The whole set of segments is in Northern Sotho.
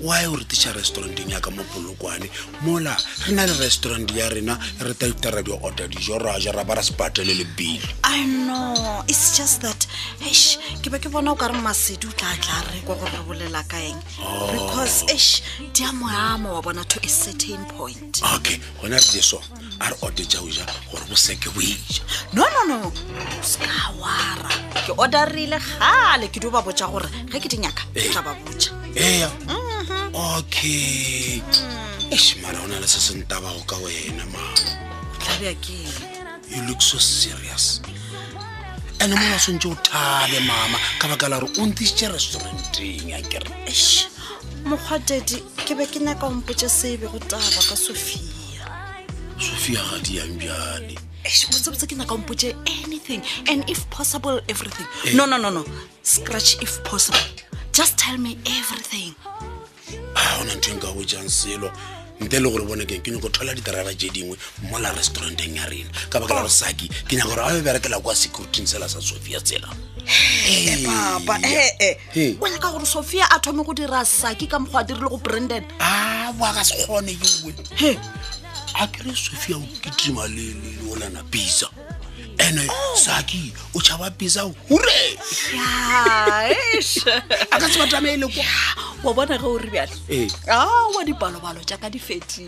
wa o re tiša restauranteng ya ka mo polokwane mola re na le restaurant ya rena re ta itara di order dijo ra ja ra ba ra sepatele le bile i know it's just that eish ke be ke bona o ka re masedi o tla tla re kwa gore re bolela ka eng oh. because eish di a moamo wa bona to a certain point okay gona re je so a re ote tša o ja gore bo seke bo eja no no no sekawara ke orderile gale ke dio ba botša gore ge ke dinyaka ke tla ba botša ea mhm. okay eš mara go na le se se ntabago ka wena ma tlabea ke you look so serious ene mo baswantse o thabe mama ka baka la gore o ntisitse restauranteng ya kere mokgwa tedi ke be ke nyaka ompotse sebe go taba ka sophia sofia ga di yang bjale botsebotse ke nyaka ompotse anything and if possible everything eh. no no no no scratch if possible just tell me everything a ah, gona ntho e nka bojang selo nte le gore bone keng ke nyako thola ditaraba tse dingwe mo la restauranteng ya rena ka baka la gore saki ke nyako gore a be berekela kwa securityng sela sa sophia tsela ee, ee, ee. Hey. o nyaka gore sophia a thome go dira saki ka mokgwa a dirile go brandon a wa ka se kgone yowe he a kere sophia o kitima le le- le olana pisa ene saki o tšhaba pisa hure a ka se batamele kwa wa bona ge o re bjale Ee. a wa dipalopalo jaaka di fetile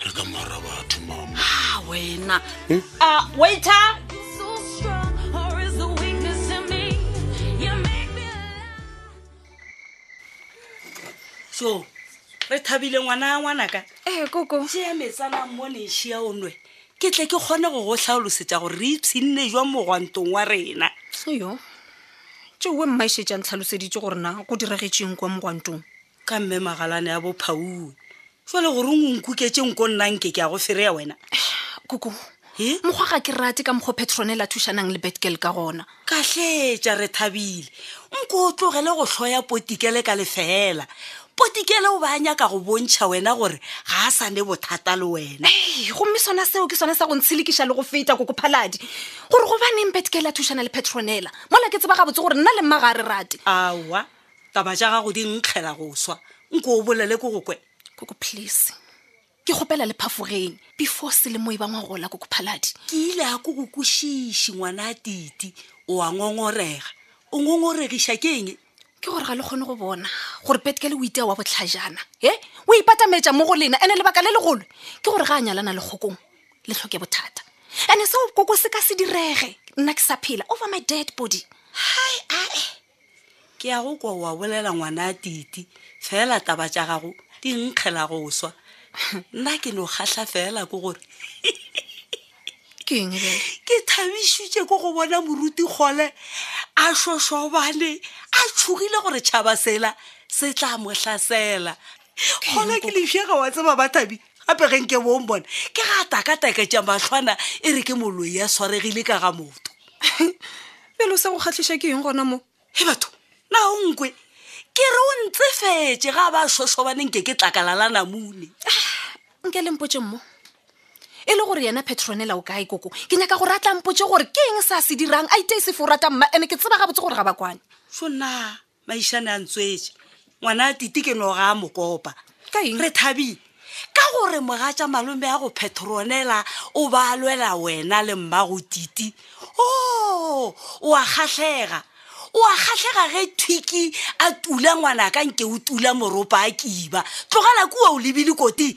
re ka mara batho mama a wena hmm? a waiter so re thabile ngwana ya ngwanaka ee eh, koko ea metsana mone ešia o nwe ke tle ke kgone go go tlhaolosetsa gore re ipshinne jwa mogwantong wa rena eyo tšeoe mmaešetsang tlhaloseditse gore na go diregetseng kwa mogwantong ka mme magalane ya bophauwe jale goreng o nkuketse nko nna nke ke ya go ferea wena koko Eh? mokgwa ga ke rate ka mokgwa petronela a thušanang le betgirl ka gona ka tletša re thabile nko o tlogele go hloya potikele ka lefeela potikele o ba nyaka go bontšha wena gore ga a sane bothata le wena Ei, gomme sona seo ke sona sa go ntshelekiša le go feta koko phaladi gore gobaneng betgirl a thušana le petronela mola ke tseba gabotse gore nna le mma ga a re rate aowa taba ja gago di nkgela go swa nko o bolele ko go kwe koko please ke gopela le phafogeng before selemo e bangwa gola koko phaladi ke ile ya ko go kwešiši ngwana a titi o a ngongorega o ngongoregiša ke eng ke gore ga le kgone go bona gore petkele o itea wa botlhajana e o ipatametša mo go lena ande lebaka le legolo ke gore ga a nyalana lekgokong le tlhoke bothata ande seo koko se ka se direge nna ke sa phela over my dead body hi ae ke ya go kwa wa bolela ngwana a titi fela taba tša gago di nkgela go swa nna ke no kgahla fela ke gore ke eng bjale ke thabišitše ko go bona moruti kgole a šošobane a tšhogile gore tšhaba sela se tla mo hlasela gona ke lefšega wa tseba ba thabi gape ge nke bong bone ke ga takataka tša matlhwana e re ke moloi ya swaregile ka ga motho bjalo sa go kgatlhiša ke eng gona mo e batho na o nkwe ke re o ntsefetse ga ba šošobaneng ke ke tlakala la namune ah, nke le mpotseng mo e le gore yena petronela o kae koko ke nyaka gore a tla mpotse gore ke eng sa se dirang a ite e se fo o ratang mma ande ke tseba gabotse gore ga ba kwane sonna maišane a ntswetse ngwana a tite ke noga a mokopa re thabile ka gore moga tša malome ya go petronela o ba lwela wena le mmago tite o oh, o a kgahlega o a kgahlega ge thwiki a tula ngwana ka nke o tula moropa a kiba tlogela kua o lebile koti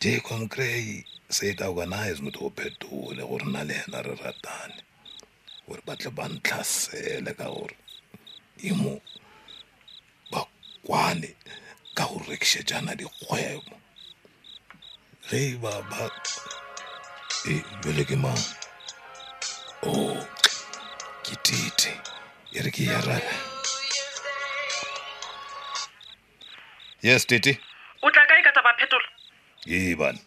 Deacon Cray se ka organize motho o phetole gore na le yena re ratane gore ba tle ba ntlhasele ka gore e mo ba kwale ka go rekišetšana dikgwebo ge e ba ba e jale ke mang o oh, ke tite e re ke yarabe yes tete o tla kae ka taba phetola ee bane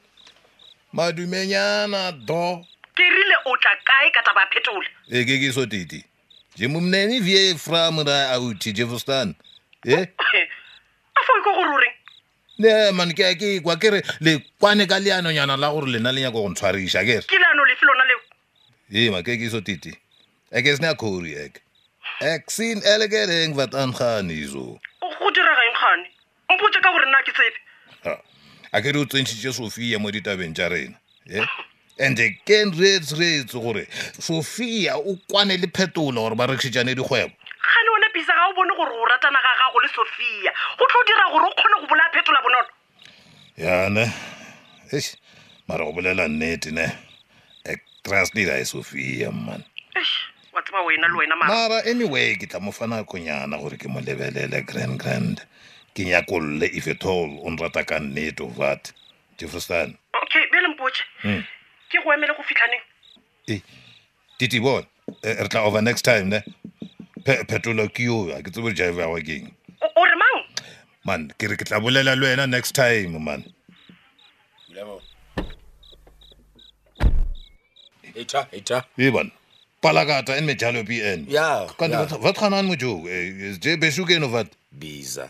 madumenyana do ke rile o tla kae ka taba phetola e ke ke so tete jemomneni vie fra mora auti jefostan e a fo iko gore o reng ne mane ke ke kwa ke re le kwane ka leanonyana la gore lena le nyako go ntshwariša kere ke leano lefe lona leo Hé, maar kijk zo, Titi. Ik is niet Corey, ik. Ik zie elke ding wat aangaan hier zo. Goed dira ga ingani. Mpotse ka gore na ke tsebe. Ha. A ke re o tsentšitše Sofia mo ditabeng tša rena. Ye. And ke reetse reetse gore Sofia o kwane le phetola gore ba rekišetšane dikgwebo. Gane wena bisa ga o bone gore o ratana ga gago le Sofia. Go tlo dira gore o kgone go bolaya phetola bonolo. yana eish mara go bolela nnete ne ekrasnile a e sofia man wa tseba wena le wena mara mara anyway ke tla mo fa nakonyana gore ke mo lebelele grand grand ke nyakolle if at all o nrata ka nnete o vat jefferson okay bele mpotše Hmm. ke go emele go fitlhaneng titi bone eh, re tla over next time ne phetola ke yo a ke tsebo jive yago keng o re mang man ke re ke tla bolela le wena next time man eta eta e bana palakata en mejalo bn ya ka ba tshwanang mojoo eh, je besukeno vat biza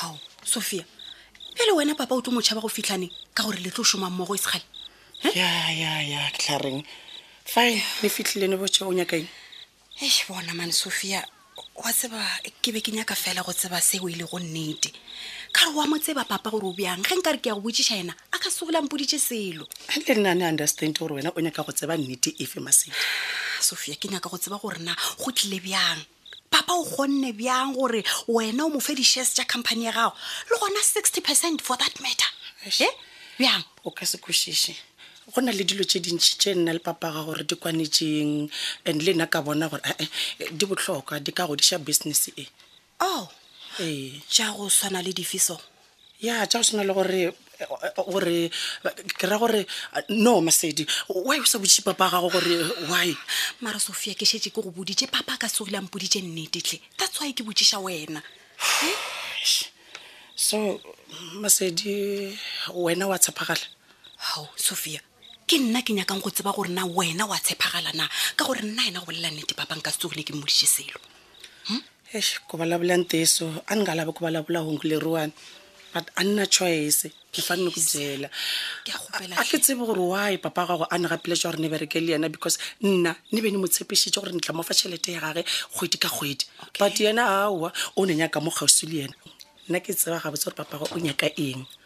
gao sophia pele wena papa o tlo motšhaba go fitlhaneng ka gore le tlo šoma mmogo e segale ya ya ya ke tla reng fine ne fitlhile ne botse o nyakaeng e bona mane sophia wa tseba ke be ke nyaka fela go tseba se o ile go nnete ka re wa mo tseba papa gore o bjang ge nka re ke ya go botsiša yena a ka sego lampoditše selo le nna ne understand gore wena o nyaka go tseba nnete efe masedi sophia ke nyaka go tseba gore na go tlile bjang papa o kgonne bjang gore wena o mo fe di-shares tša company ya gago le gona sixty percent for that matter Eish. e bjang o ka se kwešiše go na le dilo tše dintši tše nna le papa ga gore di kwanetšeng and le nna ka bona gore ee di bohlokwa di ka godiša business e oh ee ja go swana le difiso ya ja go swana le gore gore ke ra gore no masedi why o sa bodise papa gago gore why mara sophia ke šetse ke go boditše papa a ka segile ang boditše nnetetle that's why ke botsiša wena so masedi wena wa tshepagala gao sophia ke nna ke nyakang go tseba gore na wena wa tshepagala na ka gore nna ena go bolela nnete papa nka se tsogile ke mmodiše selo hmm? eish ku vulavula ntiyiso a ni nga lavi ku vulavula hungu leriwani but a ni na choice ke fanele ku byela a ke tsebe gore why papa gago a ni gapile xa gore ni bereke le yena because nna ni ve ni mo tshepišitše gore ni tla mo fa tšhelete ya gage kgwedi ka kgwedi but yena aowa o ne nyaka mo kgausi le yena nna ke tseba gabotse gore papa gago o nyaka eng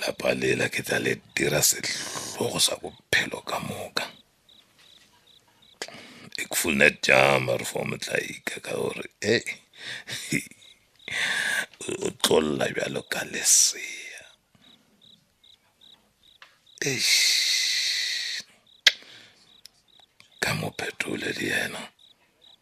lapa lela ke tla le dira sehlogo sa bophelo ka moka e ke fune jama re fo motlaika ka gore e o tlolla bjalo ka lesea eish ka mo phetole le yena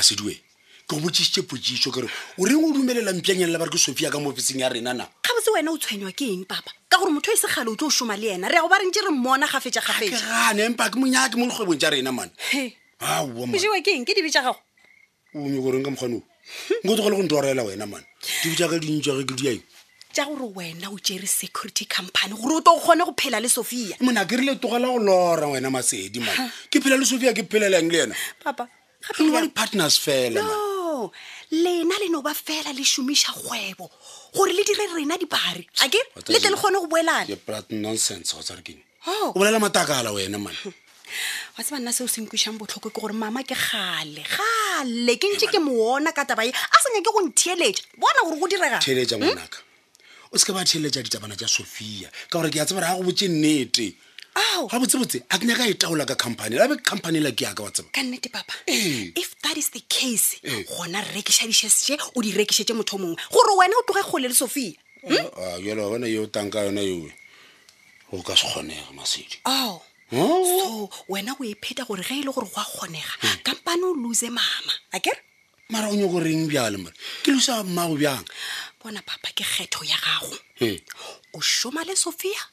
masedue ke go botsisitse potsiso kere o reng o dumelela mpjanyane le ba re ke sofia ka mofeseng ya rena na ga botse wena o tshwenywa ke eng papa ka gore motho e se gale o tlo o šoma le ena re ya go ba rentse re mmona gafetša ke gafetša gane empa ke monyake mo dikgwebong tša rena mane He, aowa o jewa ke eng ke dibe tša gago o nyoko reng ka mokgwaneo nko tsoga le go ntorela wena mane dibo tsa ka dintša ge ke diae tša gore wena o tsere security company gore o tlo o kgone go phela le sophia mona ke rile tlogela go lora wena masedi ma ke phela le sophia ke pheleleng le yena papa di-partners fela no lena le no ba fela le šomiša kgwebo gore le dire rena dipari a ke le tle le kgone go boelana nonsense go tsare keng oh. o bolela matakala wena mane wa tseba nna seo senkwišang botlhoko ke gore mama ke gale gale ke ntse ke moona ka taba e a senya ke go ntheeletša bona gore go direga theeletša hmm? ngwanaka o seke ba theeletša ditabana tša sophia ka gore ke ya tsebara ga go botse nnete ga botsebotse a ke nyaka e taola ka company la be company la ke yaka wa tseba ka nnete papa ee. if that is the case ee. gona rekišadišesše o di rekišetse motho mongwe gore wena o tloge kgole le sophia a jalo ga bona yo tanka yona yoe go ka se kgonega masedi ao Oh, so wena o e pheta gore ge e le gore go a kgonega Hmm. kampane o lose mama a kere mara o nyoko reng bjale mare ke lusa mmago bjang bona papa ke kgetho ya gago Ee. o šoma le sophia